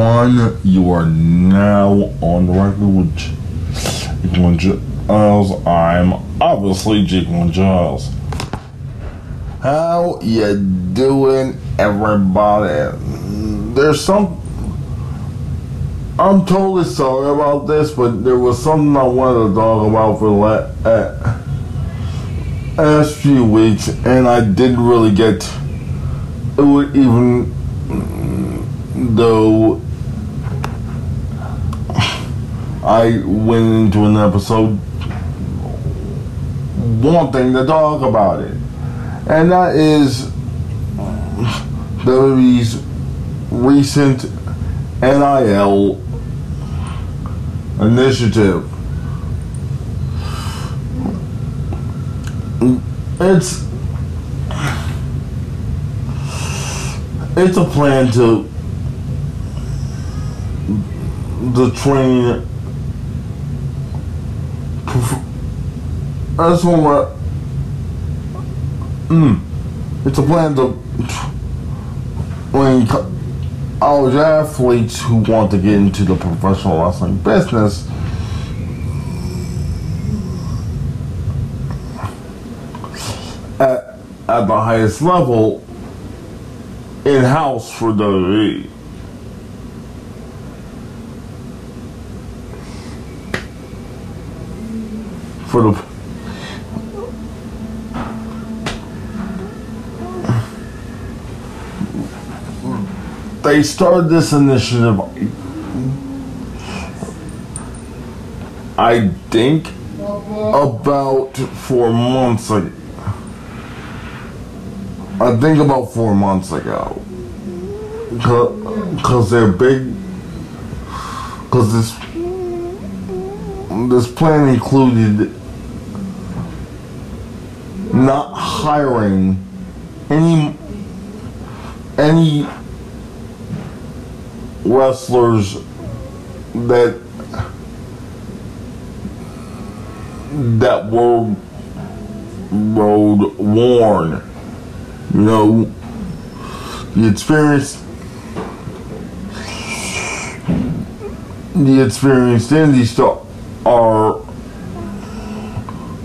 one. You are now on the record with Giles. I'm obviously Jake Giles. How you doing, everybody? There's some. I'm totally sorry about this, but there was something I wanted to talk about for the uh, last few weeks, and I didn't really get it would even though I went into an episode wanting to talk about it, and that is WWE's recent NIL initiative. It's it's a plan to the train. That's one what. Mm, it's a plan to when college athletes who want to get into the professional wrestling business at, at the highest level in house for WWE. For the they started this initiative I think about four months ago. I think about four months ago. Because they're big. Because this this plan included not hiring any any wrestlers that that were road worn. You know, the experience, the experienced indie star are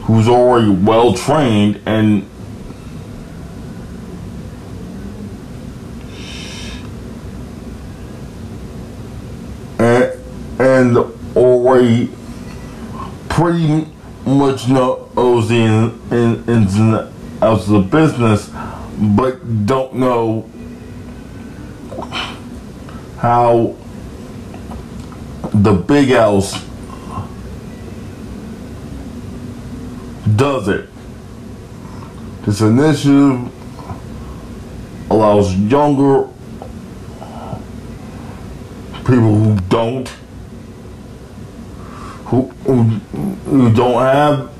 who's already well trained and and, and already much the ins and outs of the business, but don't know how the big house does it. This initiative allows younger people who don't who, who, who don't have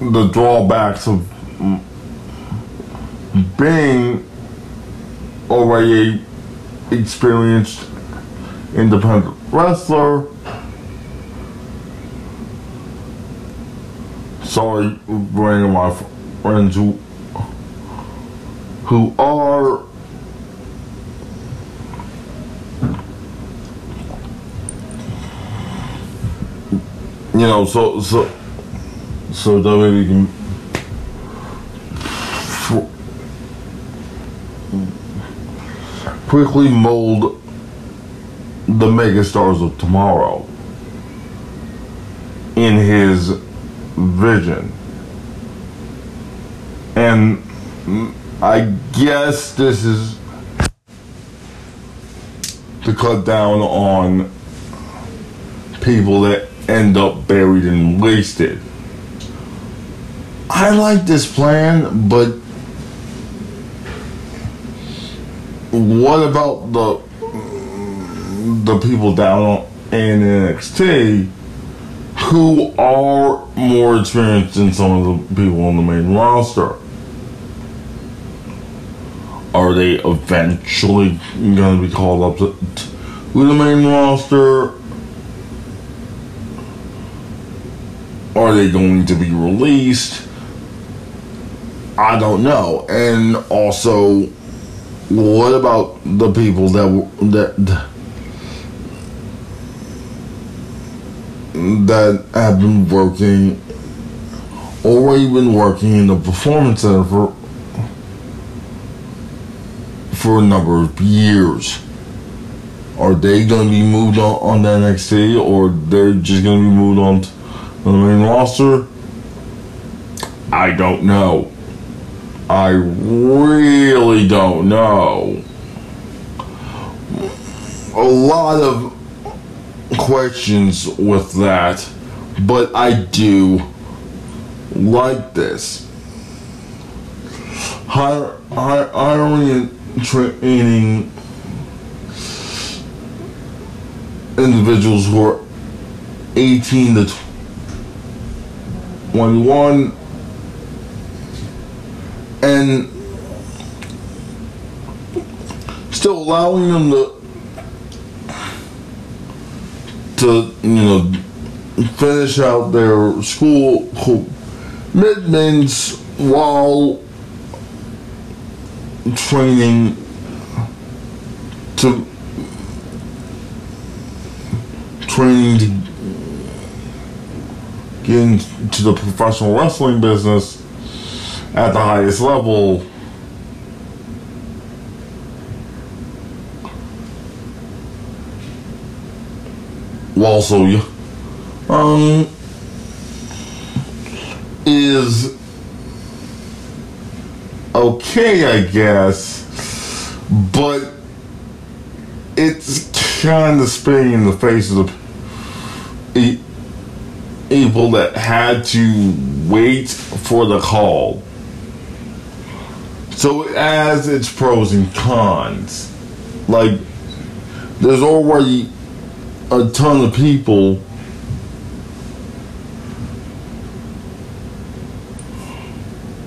the drawbacks of being already experienced independent wrestler. Sorry of my friends who who are you know, so so so that way we can quickly mold the megastars of tomorrow in his vision. And I guess this is to cut down on people that end up buried and wasted. I like this plan, but what about the the people down in NXT who are more experienced than some of the people on the main roster? Are they eventually going to be called up to, to the main roster? Are they going to be released? I don't know. And also, what about the people that that that have been working or even working in the performance center for for a number of years. Are they going to be moved on, on to NXT or they're just going to be moved on to the main roster? I don't know. I really don't know. A lot of questions with that, but I do like this. Hiring and training individuals who are 18 to 21 and still allowing them to to you know finish out their school commitments while training to training to get into the professional wrestling business at the highest level. Also um is okay I guess but it's kind of spitting in the face of the people that had to wait for the call. So it has its pros and cons like there's already a ton of people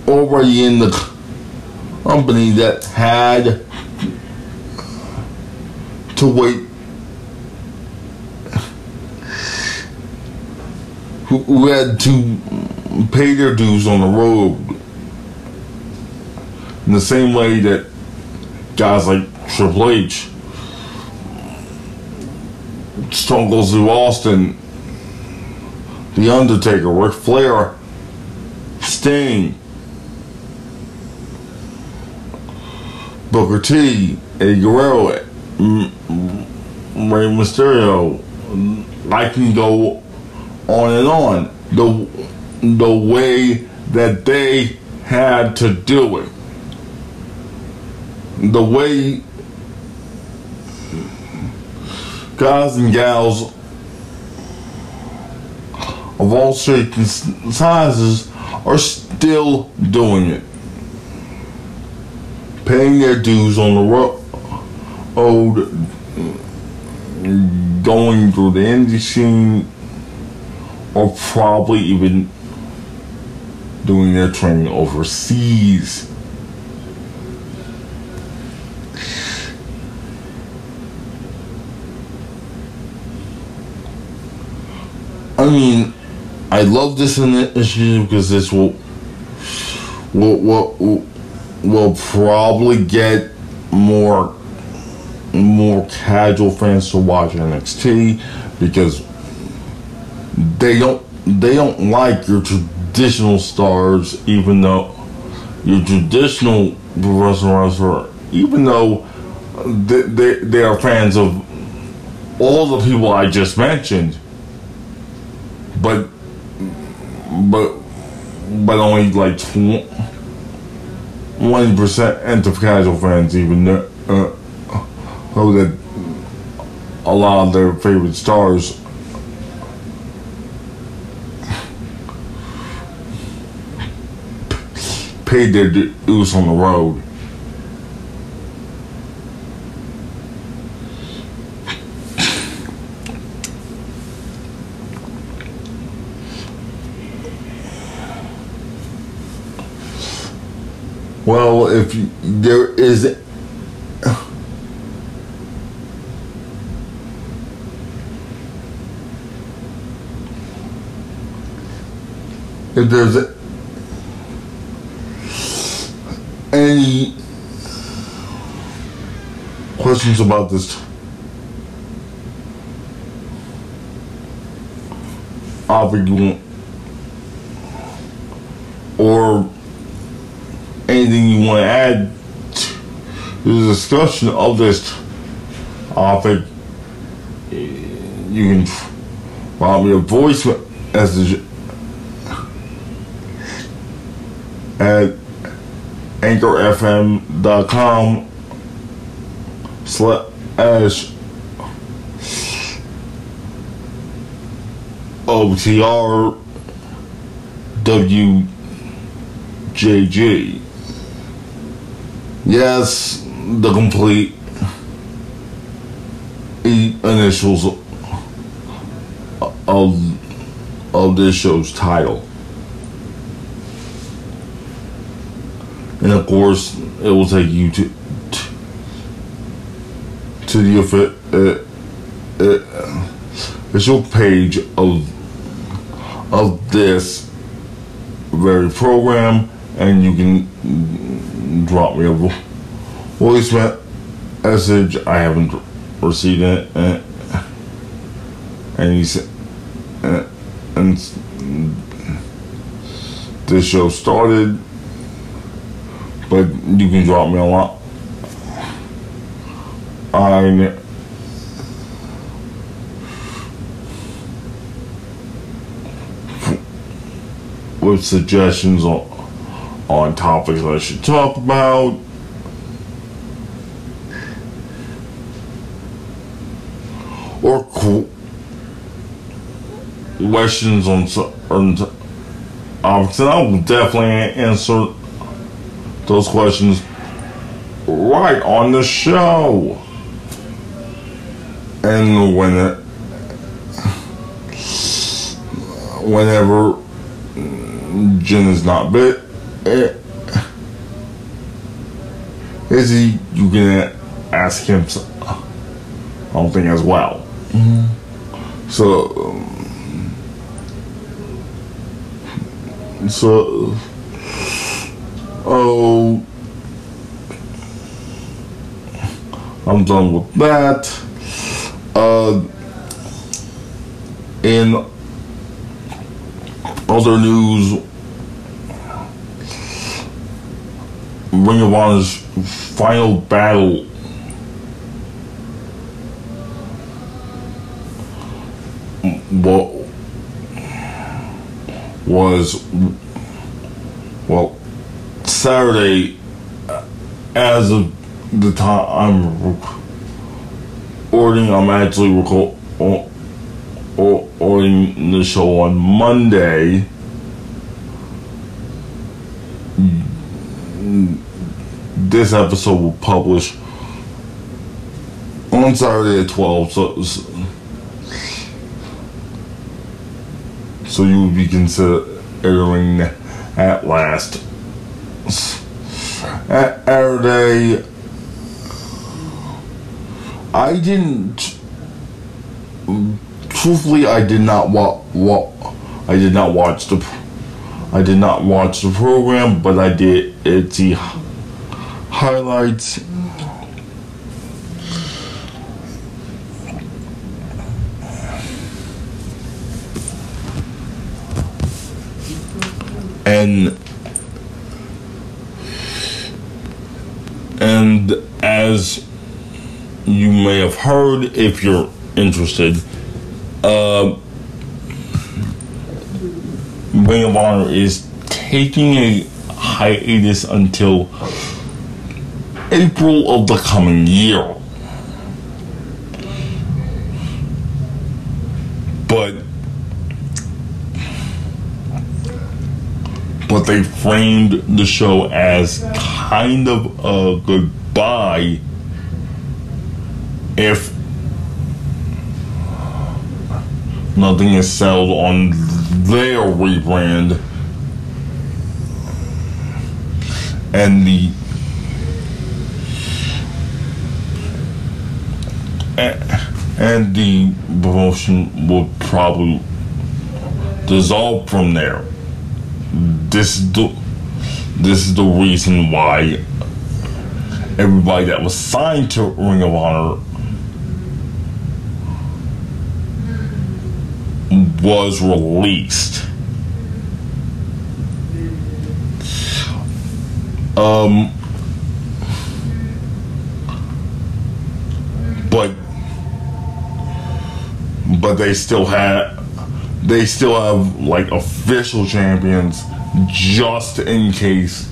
already in the company that had to wait who, who had to pay their dues on the road in the same way that guys like Triple H Stone Cold Steve Austin, The Undertaker, Ric Flair, Sting, Booker T, Eddie Guerrero, Rey Mysterio. I can go on and on. The the way that they had to do it. The way guys and gals of all shapes and sizes are still doing it. Paying their dues on the road, going through the indie scene, or probably even doing their training overseas. I mean, I love this initiative because this will will will will probably get more more casual fans to watch NXT because they don't they don't like your traditional stars even though your traditional professional wrestler even though they, they, they are fans of all the people I just mentioned. But but but only like one percent of casual fans even know, uh, know that a lot of their favorite stars paid their dues on the road. Well, if you, there is if there's any questions about this? Topic you want, or anything you want to add to the discussion of this topic, you can drop me a voice message at anchorfm.com slash uh, OTR WJG. Yes, the complete e initials of of this show's title. And of course, it will take you to to, the uh, uh, official page of of this very program, and you can drop me a voice message. I haven't received it, and, and he said, and, and this show started, but you can drop me a lot. I with suggestions on on topics I should talk about. Or questions on certain topics, and I will definitely answer those questions right on the show. And when it, whenever Jen is not bit. Eh, is he? You can ask him. I don't think as well. Mm-hmm. So, um, so, oh, I'm done with that. Uh, in other news, Ring of Honor's final battle what was well Saturday as of the time Recording I'm actually recording recording the show on Monday. This episode will publish on Saturday at 12, so, so you will be considering at last. At Saturday, I didn't truthfully, I did not watch. Wa- I did not watch the. I did not watch the program, but I did see highlights. And and as you may have heard, if you're interested, uh, Ring of Honor is taking a hiatus until April of the coming year. But but they framed the show as kind of a goodbye if nothing is sold on their rebrand. And the and the promotion will probably dissolve from there. This is the this is the reason why everybody that was signed to Ring of Honor was released. Um, but but they still had they still have like official champions just in case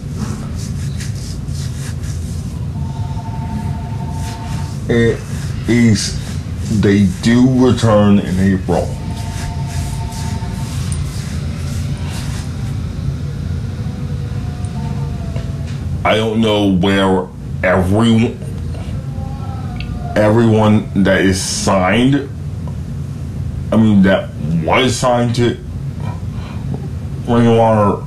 it is they do return in April. I don't know where every everyone that is signed I mean that was signed to Ring of Honor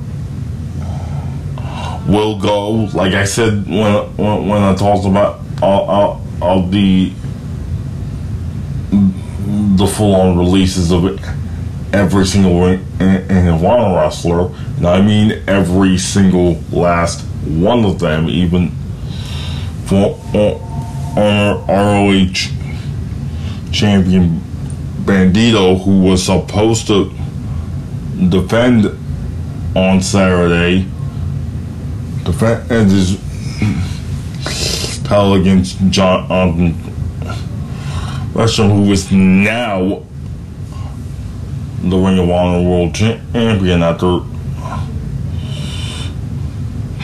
will go. Like I said when when, when I talked about all, all, all the the full on releases of every single Ring of Honor wrestler, and I mean every single last one of them, even for uh, ROH champion Bandido, who was supposed to defend on Saturday, defend his title against John um, Wrestler, who is now the Ring of Honor World Champion after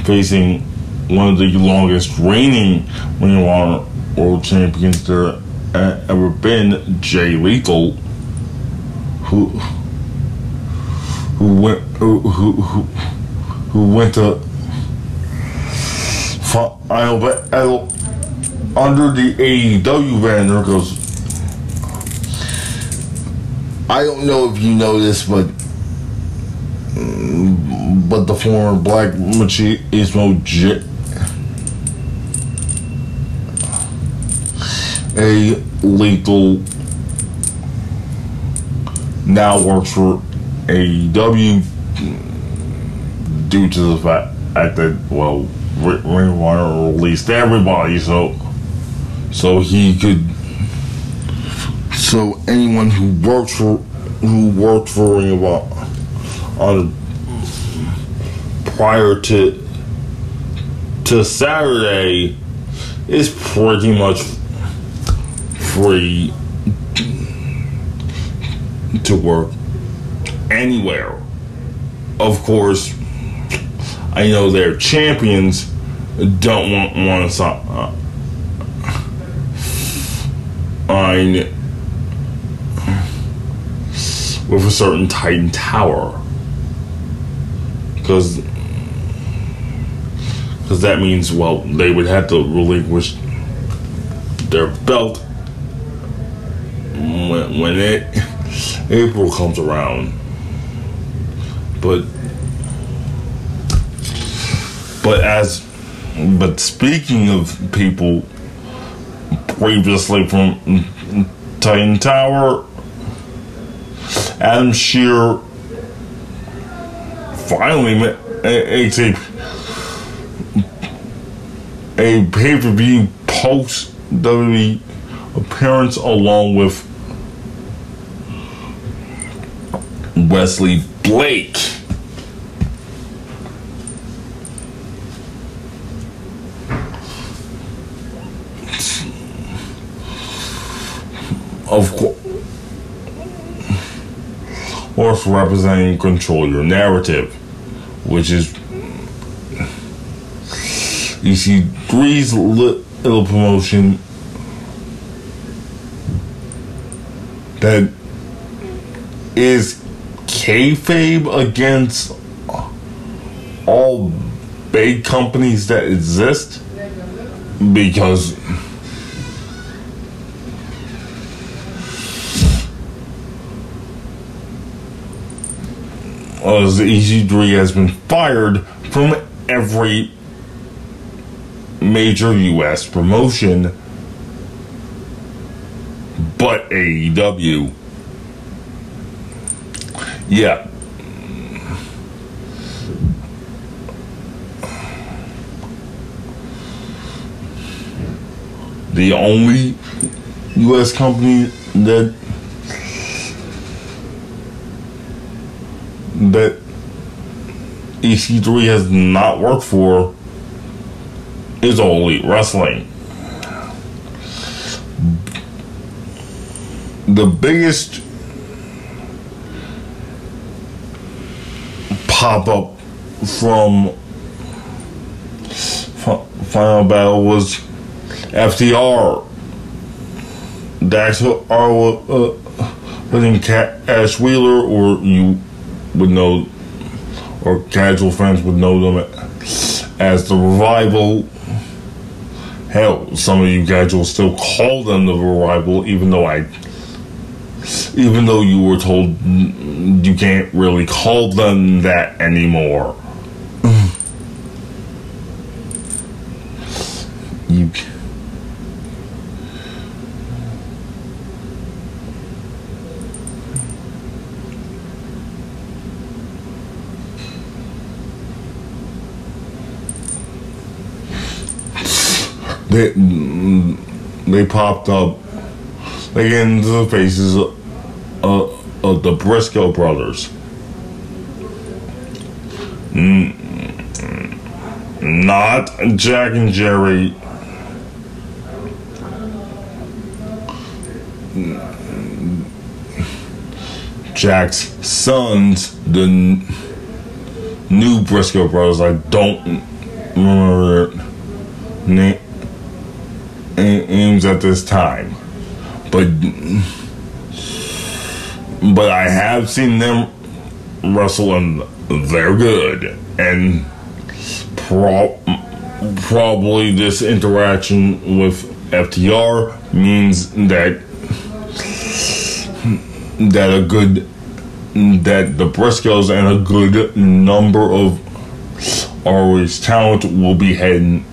facing one of the longest reigning Ring of World Champions there ever been, Jay Lethal, who who went who who who, went to final under the AEW banner because I don't know if you know this, but mm, but the former Black Machismo a lethal now works for AEW due to the fact that well Ring of Honor released everybody so so he could so anyone who works for who worked for Ring of Honor prior to to Saturday is pretty much free to work anywhere. Of course, I know their champions don't want want to sign uh, with a certain Titan Tower because because that means well they would have to relinquish their belt when when it April comes around. But but as but speaking of people previously from Titan Tower, Adam Scherr finally makes a, a pay per view post WWE appearance along with Wesley Blake. Of course, representing control your narrative, which is you see Grease little promotion. That is kayfabe against all big companies that exist because uh, as EC3 has been fired from every major US promotion but AEW yeah. the only U.S. company that that EC3 has not worked for is All Elite Wrestling. The biggest pop up from Final Battle was FTR. Dax uh, uh, within Cash Wheeler, or you would know, or casual fans would know them as the Revival. Hell, some of you guys will still call them the Revival, even though I, even though you were told you can't really call them that anymore. you. They, they popped up they into the faces of, of, the Briscoe brothers. Not Jack and Jerry Jack's sons, the new Briscoe brothers. I don't remember their at this time, but but I have seen them wrestle, and they're good. And pro- probably this interaction with FTR means that that a good that the Briscoes and a good number of ROH talent will be heading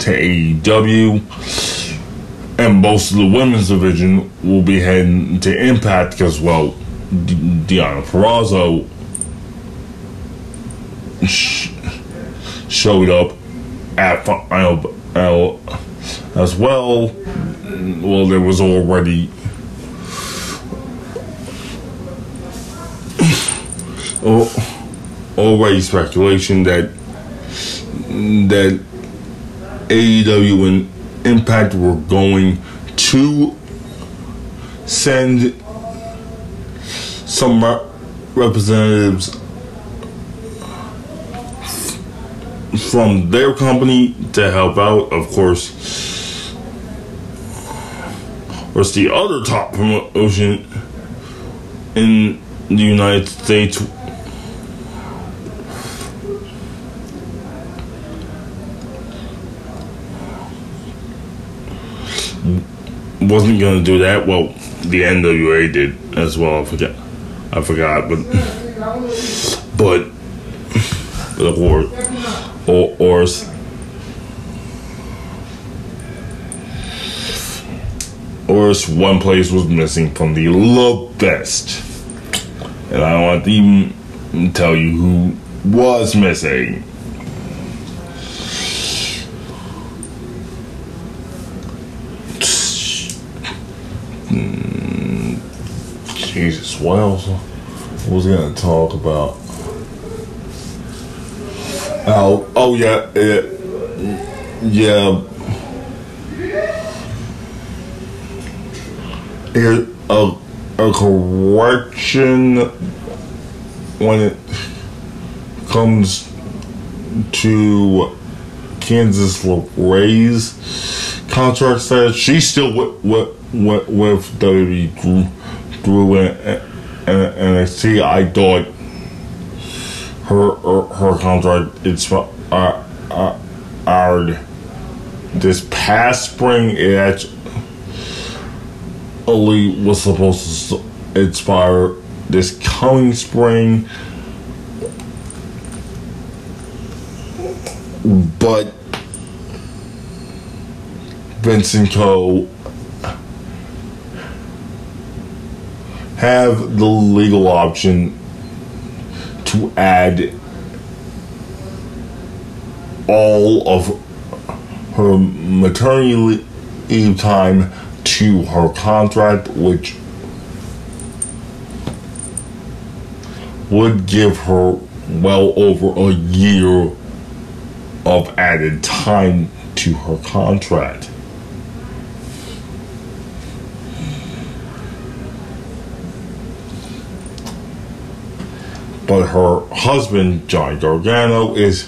to AEW, and most of the women's division will be heading to Impact because, well, D- Deonna Purrazzo sh- showed up at Final uh, as well. Well, there was already already speculation that that AEW and Impact were going to send some representatives from their company to help out. Of course, was the other top promotion in the United States wasn't gonna do that. Well, the NWA did as well. I forget. I forgot, but but the course, or or or one place was missing from the Love Fest, and I don't want to even tell you who was missing. What else was gonna talk about? Oh, oh yeah, yeah, yeah. Here, a, a correction when it comes to Candice LeRae's contract status. She's still with with, with, with WWE through NXT, I see I thought her her, her contract expired uh, uh, this past spring. It actually was supposed to expire this coming spring, but Vincent Co have the legal option to add all of her maternity leave time to her contract, which would give her well over a year of added time to her contract. But her husband, Johnny Gargano, is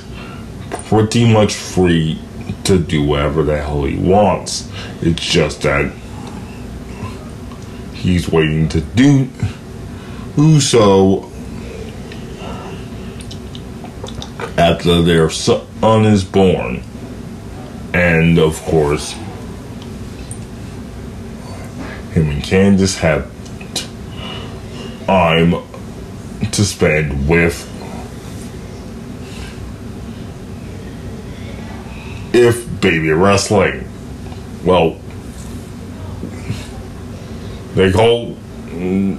pretty much free to do whatever the hell he wants. It's just that he's waiting to do, so after their son is born. And of course, him and Candice have time to spend with if baby wrestling. Well, they call. Mm,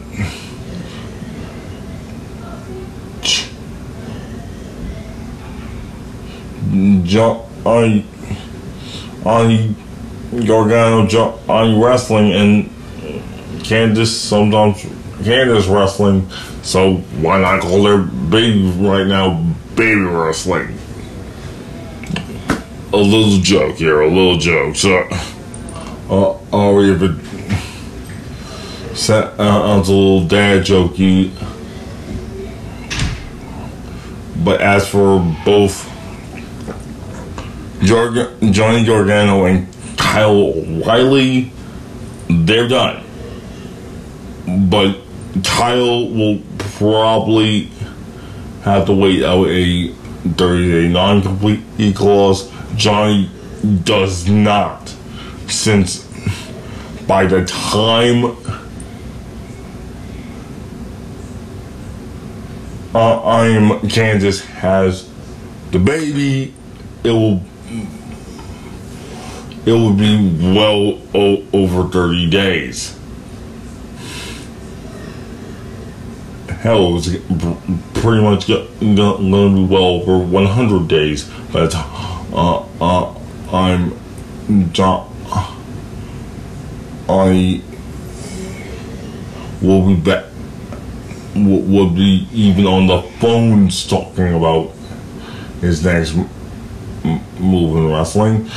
Johnny, Johnny Gargano, Johnny Wrestling, and Candice sometimes Candice Wrestling. So why not call their baby right now baby wrestling? A little joke here, a little joke. So, uh, or if it sounds uh, a little dad jokey. But as for both Johnny Gargano and Kyle O'Reilly, they're done. But Kyle will probably have to wait out a 30 day non complete e clause. Johnny does not, since by the time uh, I'm Candice has the baby, it will it will be well o- over 30 days. Hell, was pretty much going to be well over 100 days by the time uh, uh, I'm John. I will be back. Will, will be even on the phones talking about his next move in wrestling.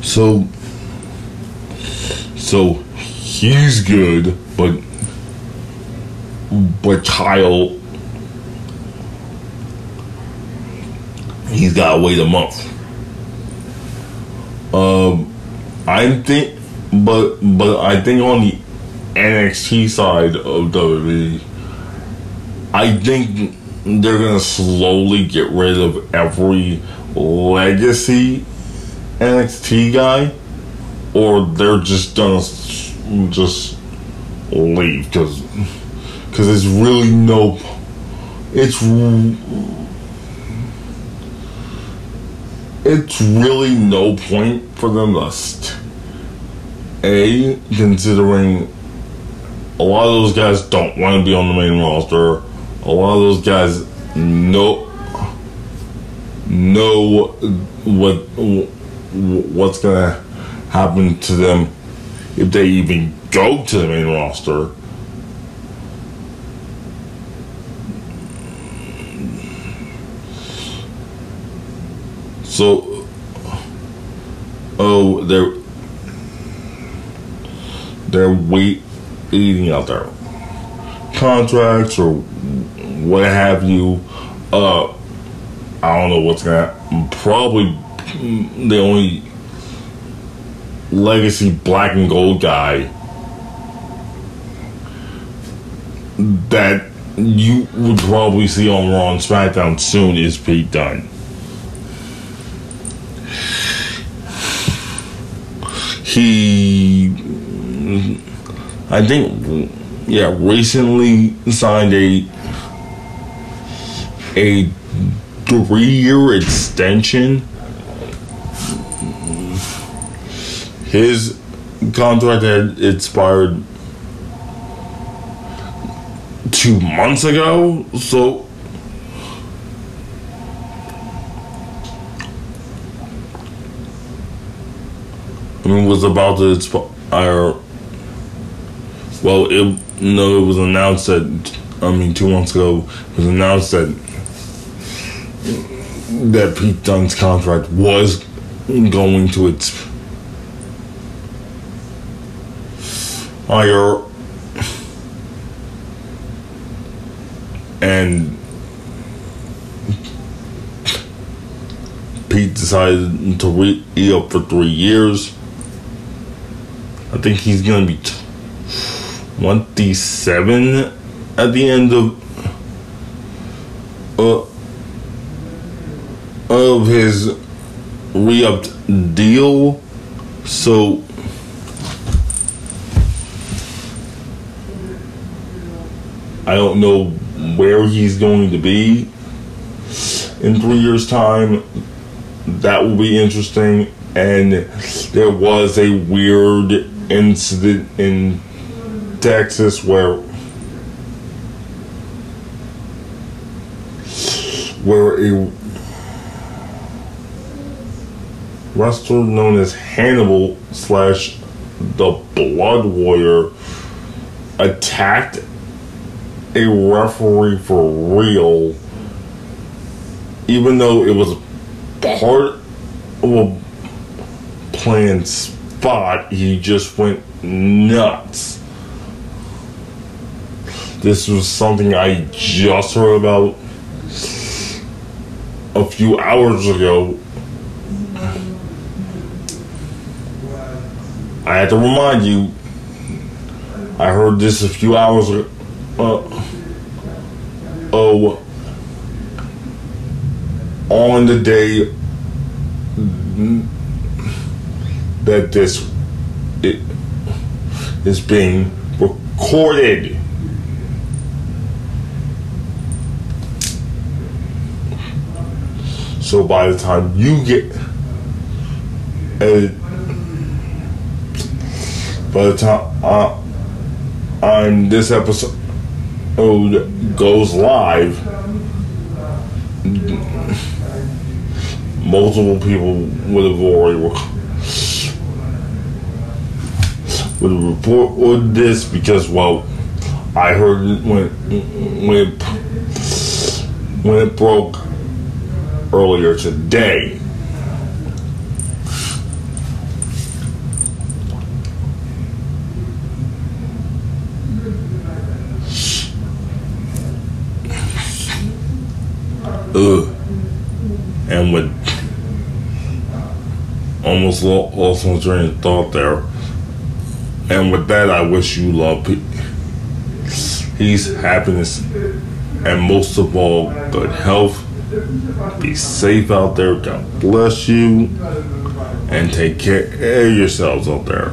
So, so he's good, but but Kyle, he's got to wait a month. Um, I think, but but I think on the NXT side of WWE, I think they're gonna slowly get rid of every legacy NXT guy, or they're just gonna just leave because because it's really no it's it's really no point for them to st- a considering a lot of those guys don't want to be on the main roster. A lot of those guys know know what what's gonna happen to them if they even go to the main roster. So, oh, they're they're waiting out there contracts or what have you. Uh, I don't know what's gonna probably the only legacy black and gold guy that you would probably see on Raw and SmackDown soon is Pete Dunne. He, I think, yeah, recently signed a a three-year extension. His contract had expired two months ago, so I mean, was about to expire. Well, it no, it was announced that. I mean, two months ago, it was announced that that Pete Dunne's contract was going to expire higher and Pete decided to re up for three years. I think he's gonna be 27 at the end of uh, of his re-upped deal. So I don't know where he's going to be in three years' time. That will be interesting. And there was a weird incident in Texas where where a wrestler known as Hannibal slash the Blood Warrior attacked a referee for real, even though it was part of a planned spot, he just went nuts. This was something I just heard about a few hours ago. I had to remind you, I heard this a few hours ago. Uh, oh, on the day that this it is being recorded. So by the time you get uh, by the time uh, on this episode goes live, multiple people would have already would have reported this because well, I heard it when when it, when it broke earlier today. Ugh. And with almost lost my train of thought there. And with that, I wish you love, peace, happiness, and most of all, good health. Be safe out there. God bless you. And take care of yourselves out there.